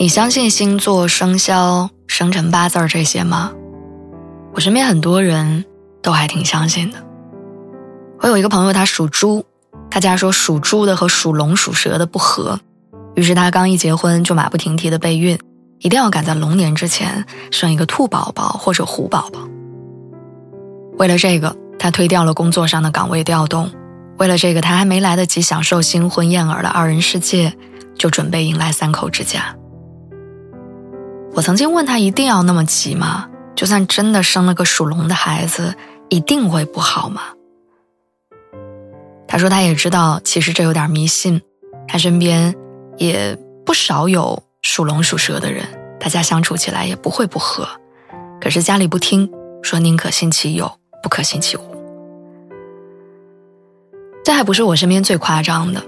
你相信星座、生肖、生辰八字这些吗？我身边很多人都还挺相信的。我有一个朋友，他属猪，他家说属猪的和属龙、属蛇的不合，于是他刚一结婚就马不停蹄的备孕，一定要赶在龙年之前生一个兔宝宝或者虎宝宝。为了这个，他推掉了工作上的岗位调动；为了这个，他还没来得及享受新婚燕尔的二人世界，就准备迎来三口之家。我曾经问他一定要那么急吗？就算真的生了个属龙的孩子，一定会不好吗？他说他也知道，其实这有点迷信。他身边也不少有属龙属蛇的人，大家相处起来也不会不和。可是家里不听，说宁可信其有，不可信其无。这还不是我身边最夸张的。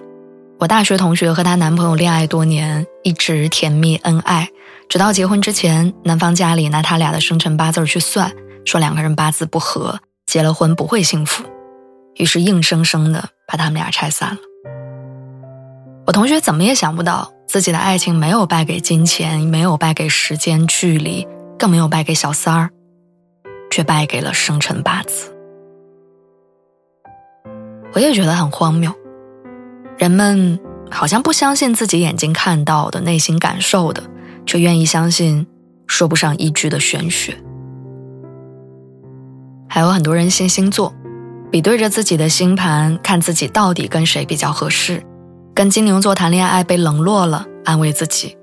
我大学同学和她男朋友恋爱多年，一直甜蜜恩爱。直到结婚之前，男方家里拿他俩的生辰八字去算，说两个人八字不合，结了婚不会幸福，于是硬生生的把他们俩拆散了。我同学怎么也想不到，自己的爱情没有败给金钱，没有败给时间距离，更没有败给小三儿，却败给了生辰八字。我也觉得很荒谬，人们好像不相信自己眼睛看到的、内心感受的。却愿意相信说不上一句的玄学。还有很多人信星座，比对着自己的星盘，看自己到底跟谁比较合适。跟金牛座谈恋爱被冷落了，安慰自己，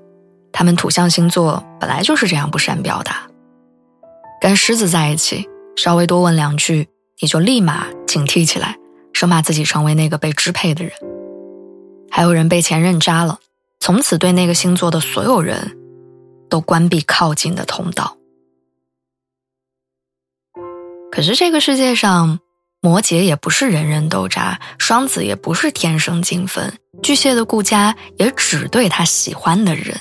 他们土象星座本来就是这样不善表达。跟狮子在一起，稍微多问两句，你就立马警惕起来，生怕自己成为那个被支配的人。还有人被前任渣了，从此对那个星座的所有人。都关闭靠近的通道。可是这个世界上，摩羯也不是人人都渣，双子也不是天生金粉，巨蟹的顾家也只对他喜欢的人。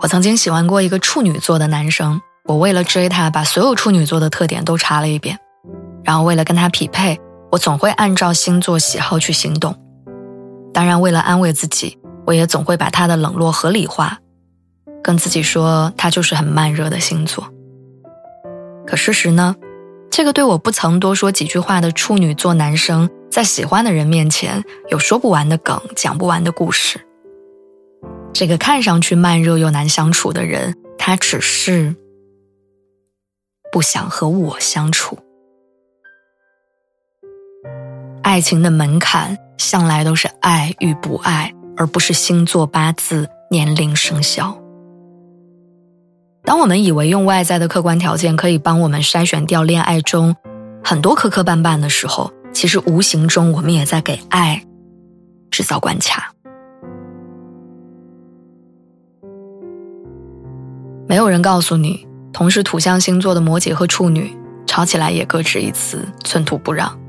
我曾经喜欢过一个处女座的男生，我为了追他，把所有处女座的特点都查了一遍，然后为了跟他匹配，我总会按照星座喜好去行动。当然，为了安慰自己。我也总会把他的冷落合理化，跟自己说他就是很慢热的星座。可事实呢？这个对我不曾多说几句话的处女座男生，在喜欢的人面前有说不完的梗，讲不完的故事。这个看上去慢热又难相处的人，他只是不想和我相处。爱情的门槛向来都是爱与不爱。而不是星座、八字、年龄、生肖。当我们以为用外在的客观条件可以帮我们筛选掉恋爱中很多磕磕绊绊的时候，其实无形中我们也在给爱制造关卡。没有人告诉你，同是土象星座的摩羯和处女吵起来也各执一词，寸土不让。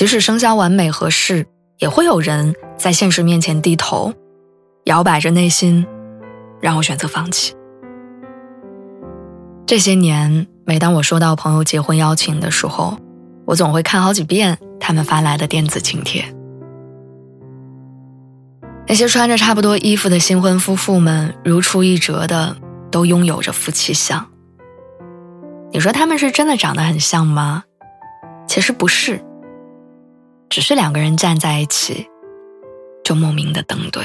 即使生肖完美合适，也会有人。在现实面前低头，摇摆着内心，让我选择放弃。这些年，每当我收到朋友结婚邀请的时候，我总会看好几遍他们发来的电子请帖。那些穿着差不多衣服的新婚夫妇们，如出一辙的都拥有着夫妻相。你说他们是真的长得很像吗？其实不是，只是两个人站在一起。就莫名的登对。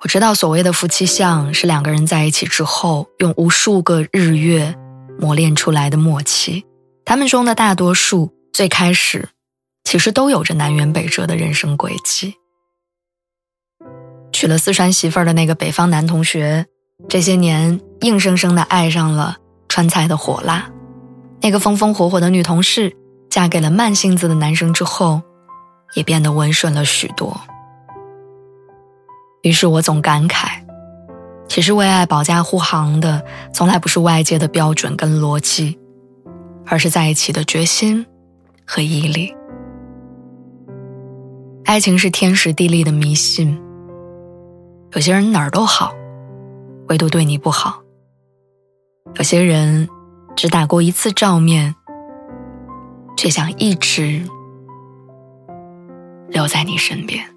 我知道所谓的夫妻相是两个人在一起之后，用无数个日月磨练出来的默契。他们中的大多数最开始其实都有着南辕北辙的人生轨迹。娶了四川媳妇儿的那个北方男同学，这些年硬生生的爱上了川菜的火辣；那个风风火火的女同事。嫁给了慢性子的男生之后，也变得温顺了许多。于是我总感慨，其实为爱保驾护航的，从来不是外界的标准跟逻辑，而是在一起的决心和毅力。爱情是天时地利的迷信，有些人哪儿都好，唯独对你不好；有些人只打过一次照面，却想一直留在你身边。